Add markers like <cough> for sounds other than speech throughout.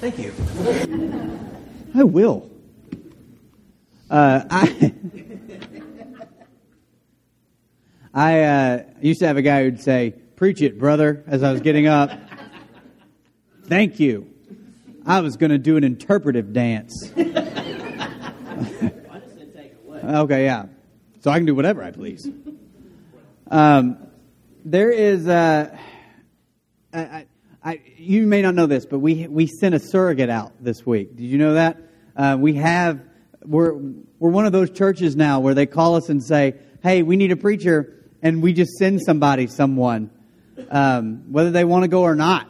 Thank you. I will. Uh, I <laughs> I uh, used to have a guy who'd say, "Preach it, brother," as I was getting up. Thank you. I was going to do an interpretive dance. <laughs> okay, yeah. So I can do whatever I please. Um, there is. Uh, I, I, you may not know this, but we we sent a surrogate out this week. Did you know that? Uh, we have we're we're one of those churches now where they call us and say, "Hey, we need a preacher," and we just send somebody, someone, um, whether they want to go or not.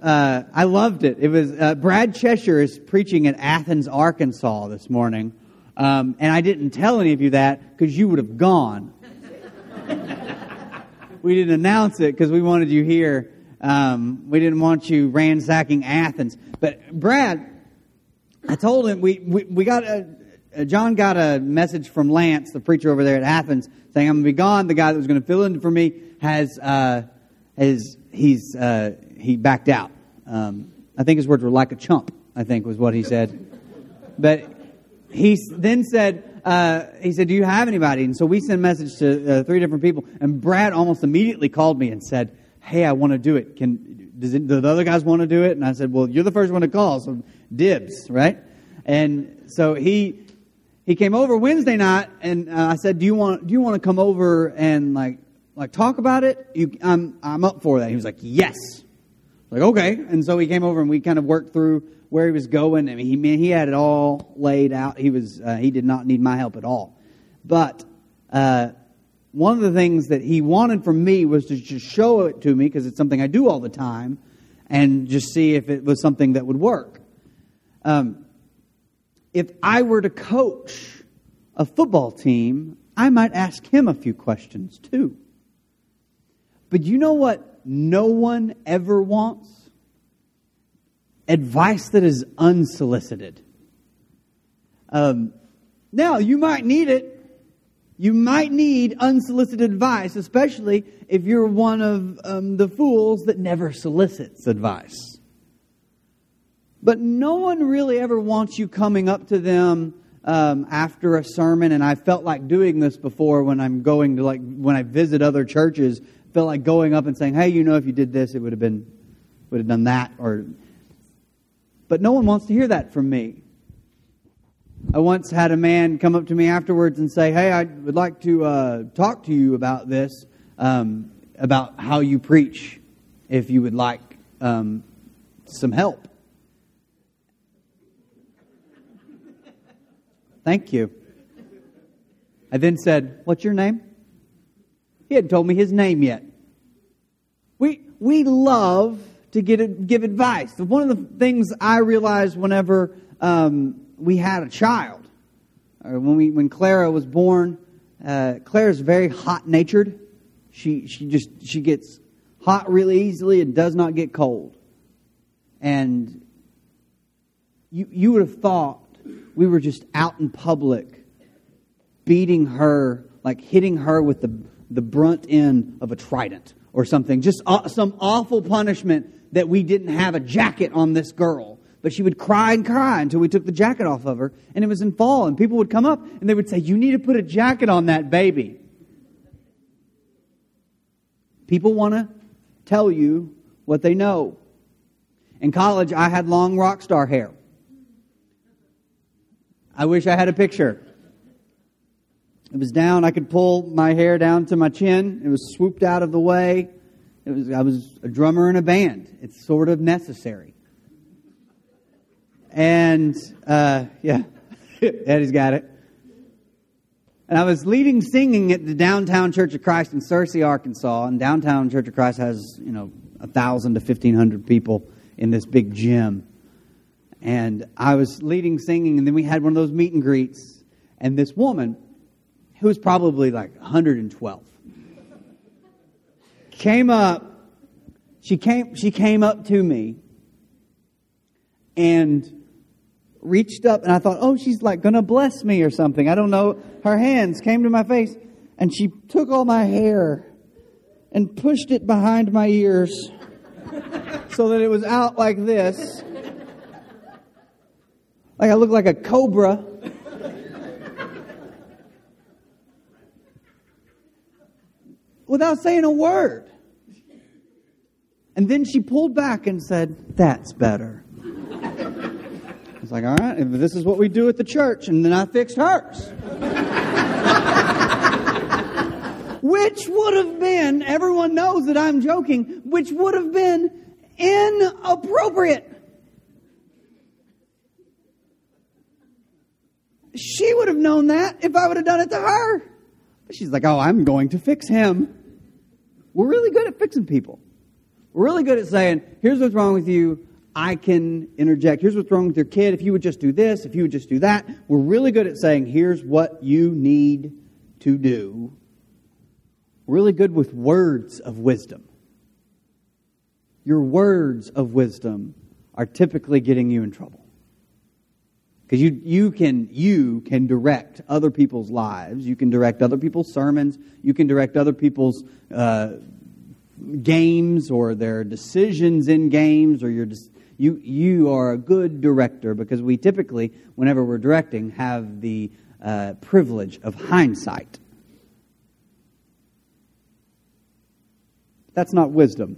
Uh, I loved it. It was uh, Brad Cheshire is preaching at Athens, Arkansas this morning, um, and I didn't tell any of you that because you would have gone. <laughs> we didn't announce it because we wanted you here. Um, we didn't want you ransacking Athens. But Brad, I told him we we, we got a. John got a message from Lance, the preacher over there at Athens, saying, "I'm going to be gone." The guy that was going to fill in for me has uh, has he's uh, he backed out. Um, I think his words were like a chump. I think was what he said. But he then said, uh, he said, "Do you have anybody?" And so we sent a message to uh, three different people, and Brad almost immediately called me and said, "Hey, I want to do it. Can does it, do the other guys want to do it?" And I said, "Well, you're the first one to call, so dibs, right?" And so he he came over Wednesday night, and uh, I said, "Do you want do you want to come over and like like talk about it? You, I'm I'm up for that." He was like, "Yes." Like okay, and so he came over and we kind of worked through where he was going. I mean, he he had it all laid out. He was uh, he did not need my help at all, but. Uh, one of the things that he wanted from me was to just show it to me because it's something I do all the time and just see if it was something that would work. Um, if I were to coach a football team, I might ask him a few questions too. But you know what no one ever wants? Advice that is unsolicited. Um, now, you might need it. You might need unsolicited advice, especially if you're one of um, the fools that never solicits advice. But no one really ever wants you coming up to them um, after a sermon, and I felt like doing this before when I'm going to like when I visit other churches. Felt like going up and saying, "Hey, you know, if you did this, it would have been would have done that." Or, but no one wants to hear that from me. I once had a man come up to me afterwards and say, Hey, I would like to uh, talk to you about this, um, about how you preach, if you would like um, some help. Thank you. I then said, What's your name? He hadn't told me his name yet. We, we love to get, give advice. One of the things I realized whenever um, we had a child, or when, we, when Clara was born, uh, Clara's very hot natured. She, she just she gets hot really easily and does not get cold. And you, you would have thought we were just out in public beating her, like hitting her with the, the brunt end of a trident or something. Just some awful punishment that we didn't have a jacket on this girl. But she would cry and cry until we took the jacket off of her. And it was in fall. And people would come up and they would say, You need to put a jacket on that baby. People want to tell you what they know. In college, I had long rock star hair. I wish I had a picture. It was down. I could pull my hair down to my chin. It was swooped out of the way. It was, I was a drummer in a band. It's sort of necessary. And, uh, yeah, <laughs> Eddie's got it. And I was leading singing at the Downtown Church of Christ in Searcy, Arkansas. And Downtown Church of Christ has, you know, a thousand to fifteen hundred people in this big gym. And I was leading singing, and then we had one of those meet and greets. And this woman, who was probably like 112, came up. She came. She came up to me and reached up, and I thought, oh, she's like gonna bless me or something. I don't know. Her hands came to my face, and she took all my hair and pushed it behind my ears so that it was out like this Like I look like a cobra. Without saying a word. And then she pulled back and said, That's better. Was like, All right, this is what we do at the church. And then I fixed hers. <laughs> which would have been, everyone knows that I'm joking, which would have been inappropriate. She would have known that if I would have done it to her. She's like, oh, I'm going to fix him. We're really good at fixing people. We're really good at saying, here's what's wrong with you. I can interject. Here's what's wrong with your kid. If you would just do this, if you would just do that. We're really good at saying, here's what you need to do. Really good with words of wisdom. Your words of wisdom are typically getting you in trouble. Because you, you, can, you can direct other people's lives. You can direct other people's sermons. You can direct other people's uh, games or their decisions in games or your you you are a good director because we typically whenever we're directing have the uh, privilege of hindsight. That's not wisdom.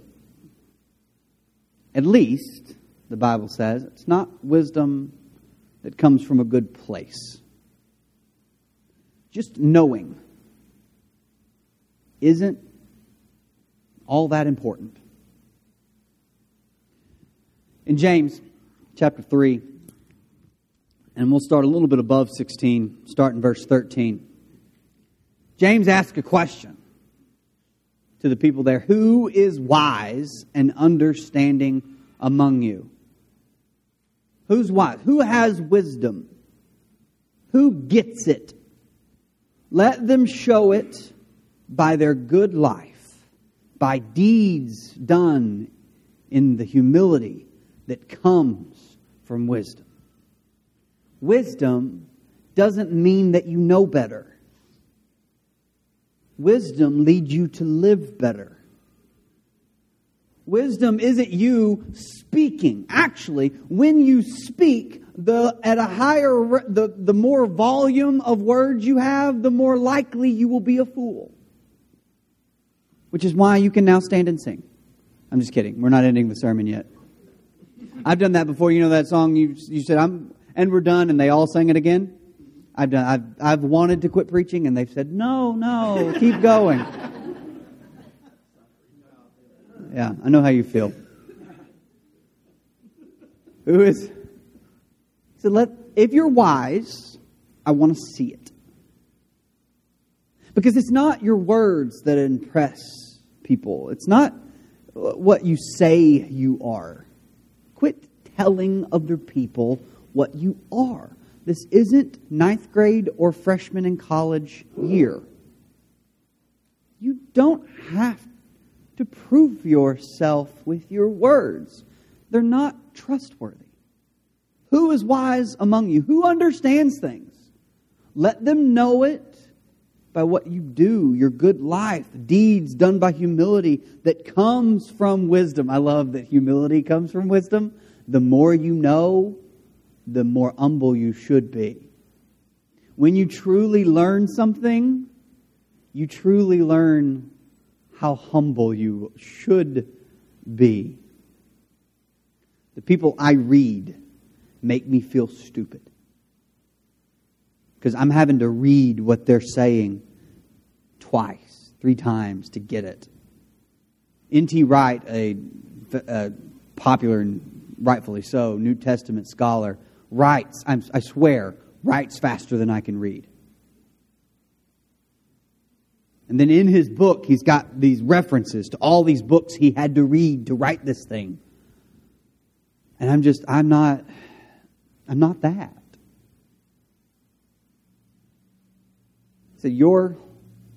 At least the bible says it's not wisdom that comes from a good place. Just knowing isn't all that important. In James chapter 3, and we'll start a little bit above 16, start in verse 13. James asks a question to the people there Who is wise and understanding among you? Who's wise? Who has wisdom? Who gets it? Let them show it by their good life by deeds done in the humility that comes from wisdom. Wisdom doesn't mean that you know better. Wisdom leads you to live better. Wisdom isn't you speaking. Actually, when you speak, the, at a higher, the, the more volume of words you have, the more likely you will be a fool which is why you can now stand and sing. I'm just kidding. We're not ending the sermon yet. I've done that before. You know that song you you said I'm and we're done, and they all sang it again. I've done. I've I've wanted to quit preaching, and they've said no, no, keep going. Yeah, I know how you feel. Who is? So let if you're wise, I want to see it. Because it's not your words that impress people, it's not uh, what you say you are. Quit telling other people what you are. This isn't ninth grade or freshman in college year. You don't have to prove yourself with your words, they're not trustworthy. Who is wise among you? Who understands things? Let them know it by what you do, your good life, deeds done by humility that comes from wisdom. I love that humility comes from wisdom. The more you know, the more humble you should be. When you truly learn something, you truly learn how humble you should be. The people I read make me feel stupid because I'm having to read what they're saying twice, three times to get it. N.T. Wright, a, a popular and rightfully so New Testament scholar, writes, I'm, I swear, writes faster than I can read. And then in his book, he's got these references to all these books he had to read to write this thing. And I'm just, I'm not, I'm not that. So your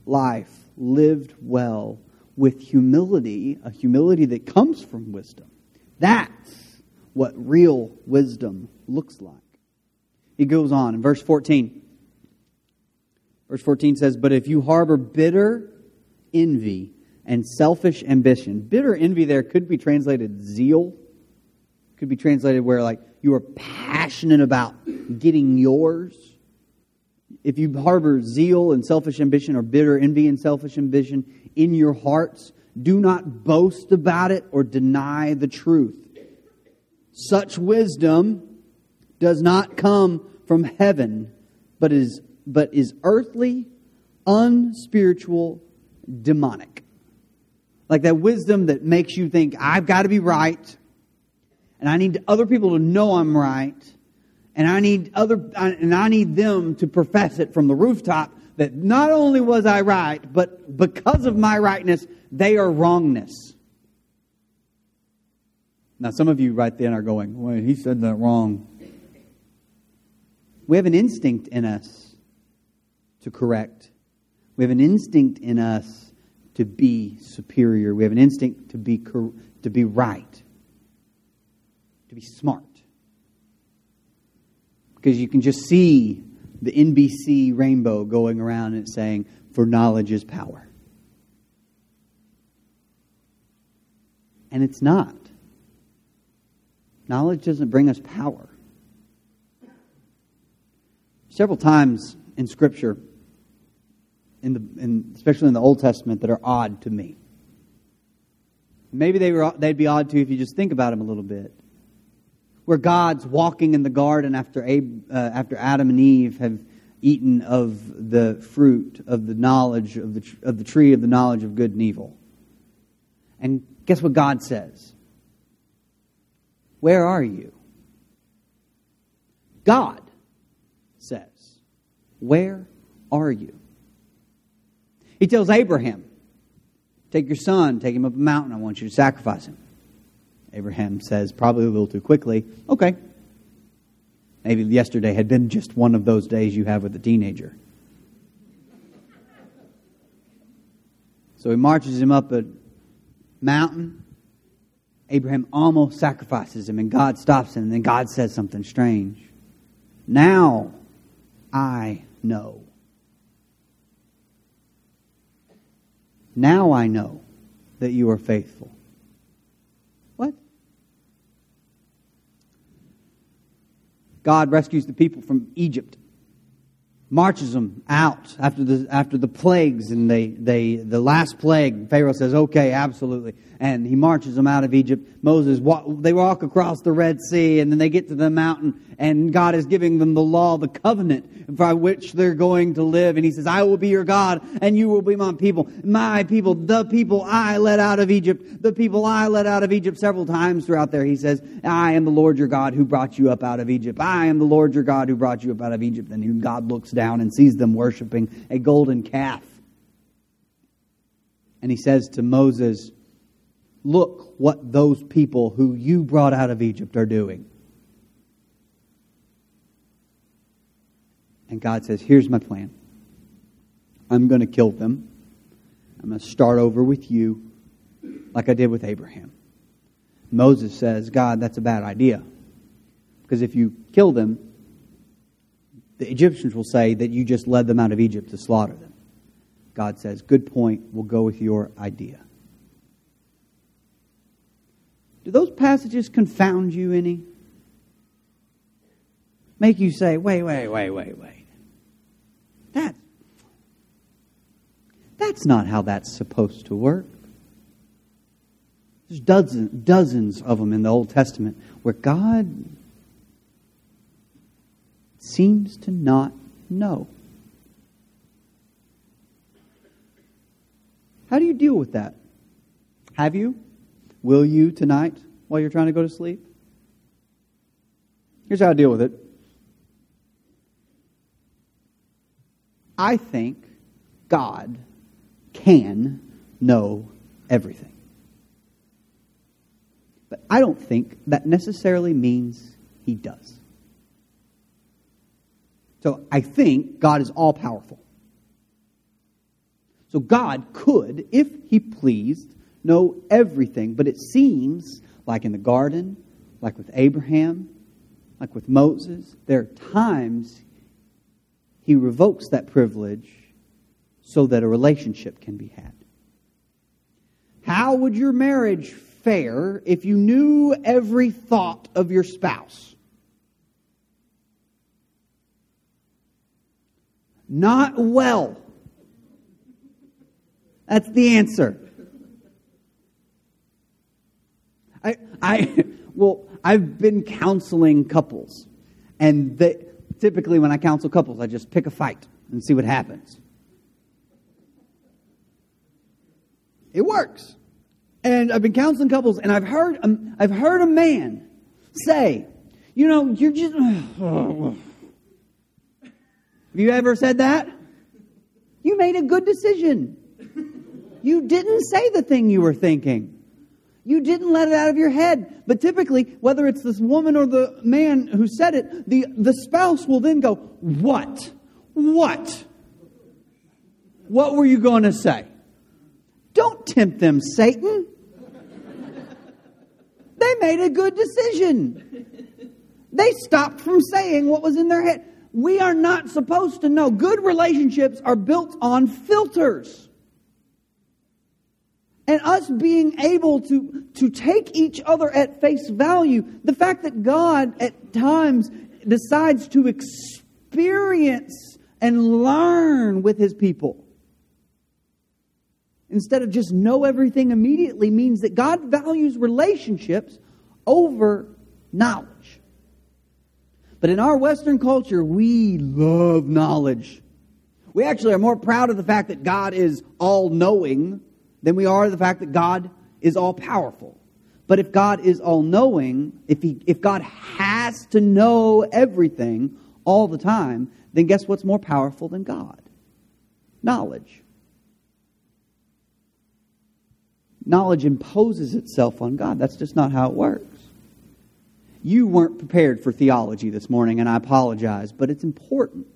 life lived well with humility, a humility that comes from wisdom. That's what real wisdom looks like. He goes on in verse 14. Verse 14 says, But if you harbor bitter envy and selfish ambition, bitter envy there could be translated zeal, could be translated where like you are passionate about getting yours, if you harbor zeal and selfish ambition or bitter envy and selfish ambition in your hearts, do not boast about it or deny the truth. Such wisdom does not come from heaven, but is, but is earthly, unspiritual, demonic. Like that wisdom that makes you think, I've got to be right, and I need other people to know I'm right, and I need other, and I need them to profess it from the rooftop that not only was I right, but because of my rightness, they are wrongness. Now, some of you right then are going, wait, he said that wrong. We have an instinct in us to correct. We have an instinct in us to be superior. We have an instinct to be, to be right, to be smart. Because you can just see the NBC rainbow going around and saying, For knowledge is power. And it's not. Knowledge doesn't bring us power. Several times in Scripture, in the, in, especially in the Old Testament, that are odd to me. Maybe they were, they'd be odd to you if you just think about them a little bit where God's walking in the garden after, Abe, uh, after Adam and Eve have eaten of the fruit of the knowledge of the, of the tree of the knowledge of good and evil. And guess what God says? Where are you? God says, Where are you? He tells Abraham, Take your son, take him up a mountain. I want you to sacrifice him. Abraham says, probably a little too quickly, okay. Maybe yesterday had been just one of those days you have with a teenager. So he marches him up a mountain. Abraham almost sacrifices him, and God stops him, and then God says something strange. Now I know. Now I know that you are faithful. God rescues the people from Egypt, marches them out after the, after the plagues, and they, they, the last plague, Pharaoh says, okay, absolutely. And he marches them out of Egypt. Moses, they walk across the Red Sea, and then they get to the mountain, and God is giving them the law, the covenant by which they're going to live. And he says, I will be your God, and you will be my people. My people, the people I led out of Egypt, the people I led out of Egypt several times throughout there. He says, I am the Lord your God who brought you up out of Egypt. I am the Lord your God who brought you up out of Egypt. And God looks down and sees them worshiping a golden calf. And he says to Moses, Look what those people who you brought out of Egypt are doing. And God says, Here's my plan. I'm going to kill them. I'm going to start over with you, like I did with Abraham. Moses says, God, that's a bad idea. Because if you kill them, the Egyptians will say that you just led them out of Egypt to slaughter them. God says, Good point. We'll go with your idea. Do those passages confound you any? Make you say, wait, wait, wait, wait, wait. That, that's not how that's supposed to work. There's dozens, dozens of them in the Old Testament where God seems to not know. How do you deal with that? Have you? Will you tonight while you're trying to go to sleep? Here's how I deal with it I think God can know everything. But I don't think that necessarily means he does. So I think God is all powerful. So God could, if he pleased, know everything. But it seems like in the garden, like with Abraham, like with Moses, there are times he revokes that privilege so that a relationship can be had. How would your marriage fare if you knew every thought of your spouse? Not well. That's the answer. I, I, <laughs> well, I've been counseling couples, and they, typically when I counsel couples, I just pick a fight and see what happens. It works. And I've been counseling couples, and I've heard, um, I've heard a man say, you know, you're just. <sighs> Have you ever said that? You made a good decision. You didn't say the thing you were thinking. You didn't let it out of your head. But typically, whether it's this woman or the man who said it, the, the spouse will then go, What? What? What were you going to say? Don't tempt them, Satan. They made a good decision. They stopped from saying what was in their head. We are not supposed to know. Good relationships are built on filters. And us being able to, to take each other at face value, the fact that God at times decides to experience and learn with his people instead of just know everything immediately means that God values relationships over knowledge. But in our Western culture, we love knowledge. We actually are more proud of the fact that God is all knowing than we are of the fact that God is all powerful. But if God is all knowing, if, he, if God has to know everything all the time, then guess what's more powerful than God? Knowledge. Knowledge imposes itself on God. That's just not how it works. You weren't prepared for theology this morning, and I apologize, but it's important.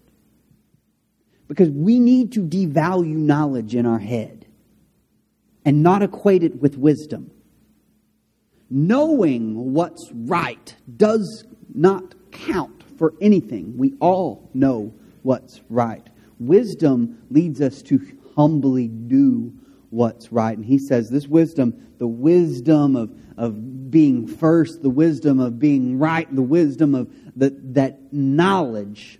Because we need to devalue knowledge in our head and not equate it with wisdom. Knowing what's right does not count for anything. We all know what's right. Wisdom leads us to humbly do what's right. And he says this wisdom, the wisdom of, of being first, the wisdom of being right, the wisdom of the, that knowledge,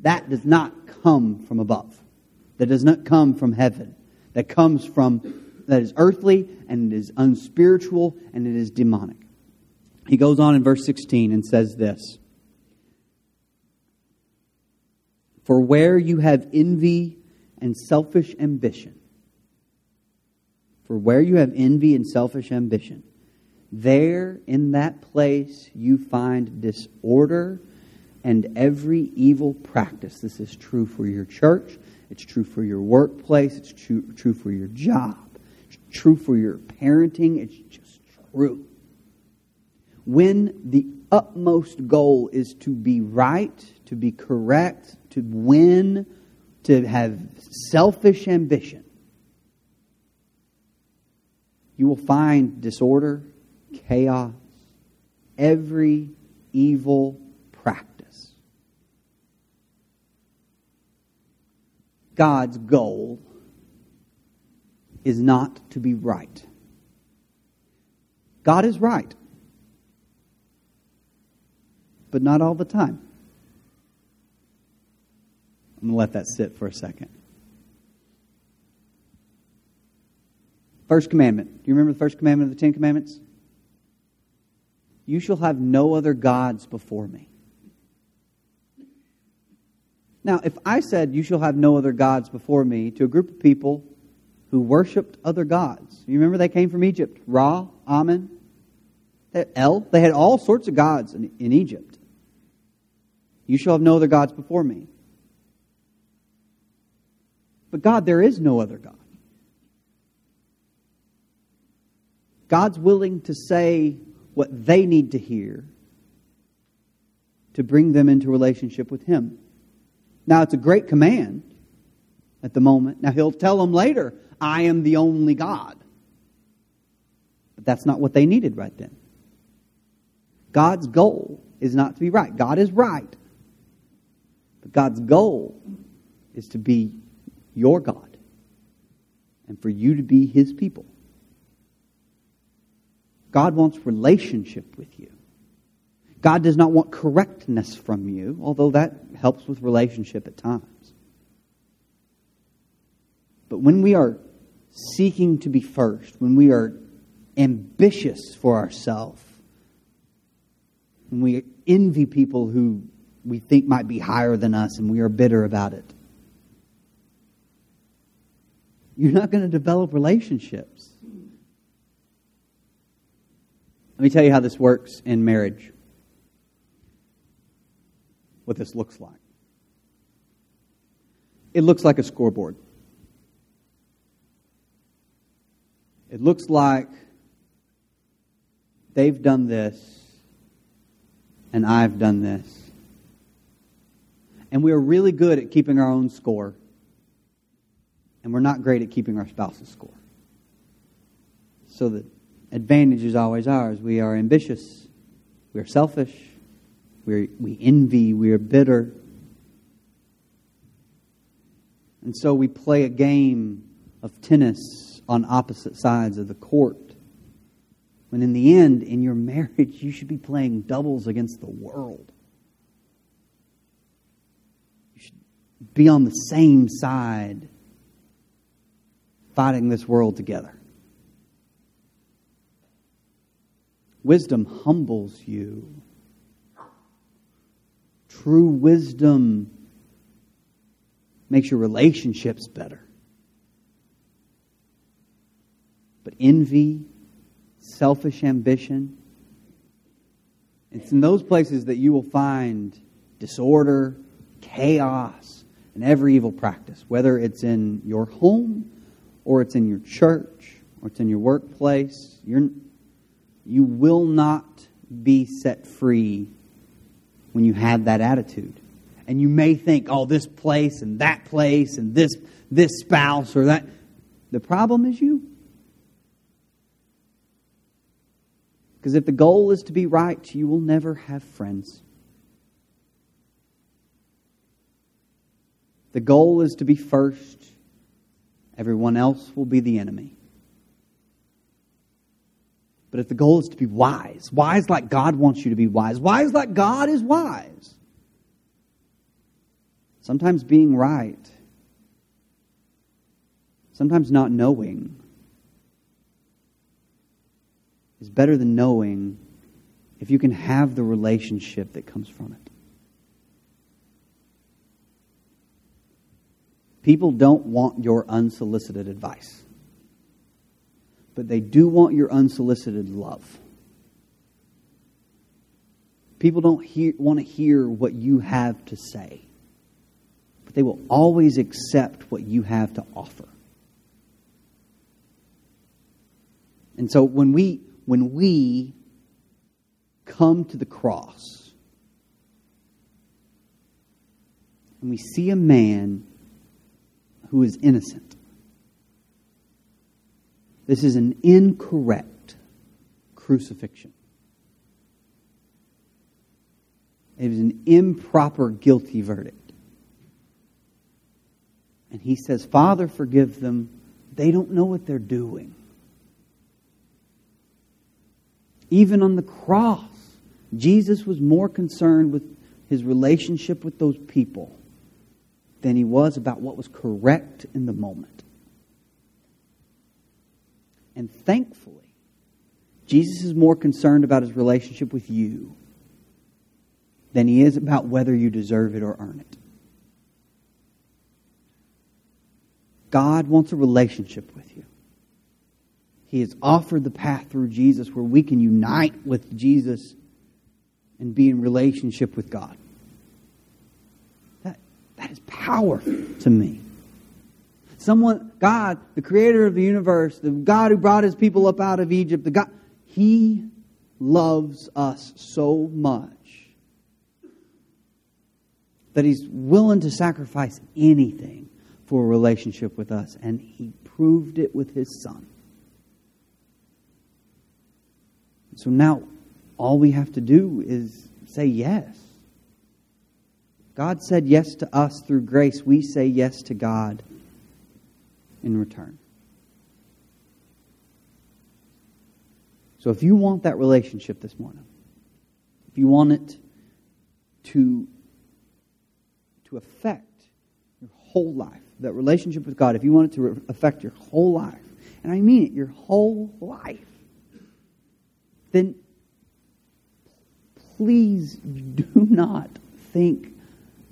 that does not come from above. That does not come from heaven. That comes from that is earthly and it is unspiritual and it is demonic. He goes on in verse 16 and says this For where you have envy and selfish ambition, for where you have envy and selfish ambition, there in that place you find disorder and every evil practice. This is true for your church, it's true for your workplace, it's true, true for your job it's true for your parenting, it's just true. When the utmost goal is to be right, to be correct, to win, to have selfish ambition, you will find disorder, chaos, every evil practice. God's goal is not to be right. God is right, but not all the time. I'm going to let that sit for a second. First commandment. Do you remember the first commandment of the Ten Commandments? You shall have no other gods before me. Now, if I said, You shall have no other gods before me to a group of people who worshipped other gods. You remember they came from Egypt? Ra, Amen, El. They had all sorts of gods in, in Egypt. You shall have no other gods before me. But God, there is no other God. God's willing to say what they need to hear to bring them into relationship with Him. Now, it's a great command at the moment. Now, He'll tell them later, I am the only God. But that's not what they needed right then. God's goal is not to be right. God is right. But God's goal is to be your God and for you to be his people. God wants relationship with you. God does not want correctness from you, although that helps with relationship at times. But when we are seeking to be first, when we are ambitious for ourselves, when we envy people who we think might be higher than us and we are bitter about it, you're not going to develop relationships. Let me tell you how this works in marriage. What this looks like. It looks like a scoreboard. It looks like they've done this and I've done this. And we are really good at keeping our own score, and we're not great at keeping our spouse's score. So the advantage is always ours. We are ambitious, we are selfish, we we envy, we are bitter. And so we play a game of tennis on opposite sides of the court. When in the end, in your <laughs> marriage, you should be playing doubles against the world. You should be on the same side, fighting this world together. Wisdom humbles you. True wisdom makes your relationships better. But envy, selfish ambition, it's in those places that you will find disorder, chaos, and every evil practice, whether it's in your home or it's in your church or it's in your workplace. You're, you will not be set free when you have that attitude and you may think, oh, this place and that place and this this spouse or that. The problem is you. Because if the goal is to be right, you will never have friends. The goal is to be first. Everyone else will be the enemy. But if the goal is to be wise, wise like God wants you to be wise, wise like God is wise, sometimes being right, sometimes not knowing is better than knowing if you can have the relationship that comes from it. People don't want your unsolicited advice, but they do want your unsolicited love. People don't hear, want to hear what you have to say but they will always accept what you have to offer. And so when we when we come to the cross and we see a man who is innocent, this is an incorrect crucifixion. It is an improper guilty verdict. And he says, Father, forgive them. They don't know what they're doing. Even on the cross, Jesus was more concerned with his relationship with those people than he was about what was correct in the moment. And thankfully, Jesus is more concerned about his relationship with you than he is about whether you deserve it or earn it. God wants a relationship with you. He has offered the path through Jesus where we can unite with Jesus and be in relationship with God. That, that is powerful to me. Someone, God, the creator of the universe, the God who brought his people up out of Egypt, the God, he loves us so much that he's willing to sacrifice anything for a relationship with us, and he proved it with his son. So now all we have to do is say yes. God said yes to us through grace. We say yes to God in return. So if you want that relationship this morning, if you want it to, to affect your whole life, that relationship with God, if you want it to re- affect your whole life, and I mean it, your whole life, then please do not think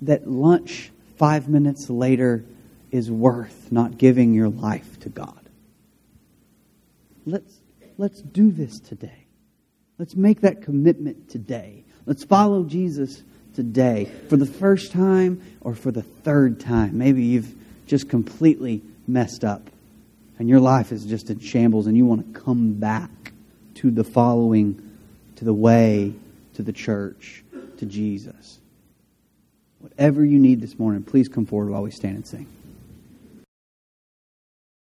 that lunch five minutes later is worth not giving your life to God. Let's, let's do this today. Let's make that commitment today. Let's follow Jesus today for the first time or for the third time. Maybe you've just completely messed up and your life is just in shambles and you want to come back to the following, to the way, to the church, to Jesus. Whatever you need this morning, please come forward while we stand and sing.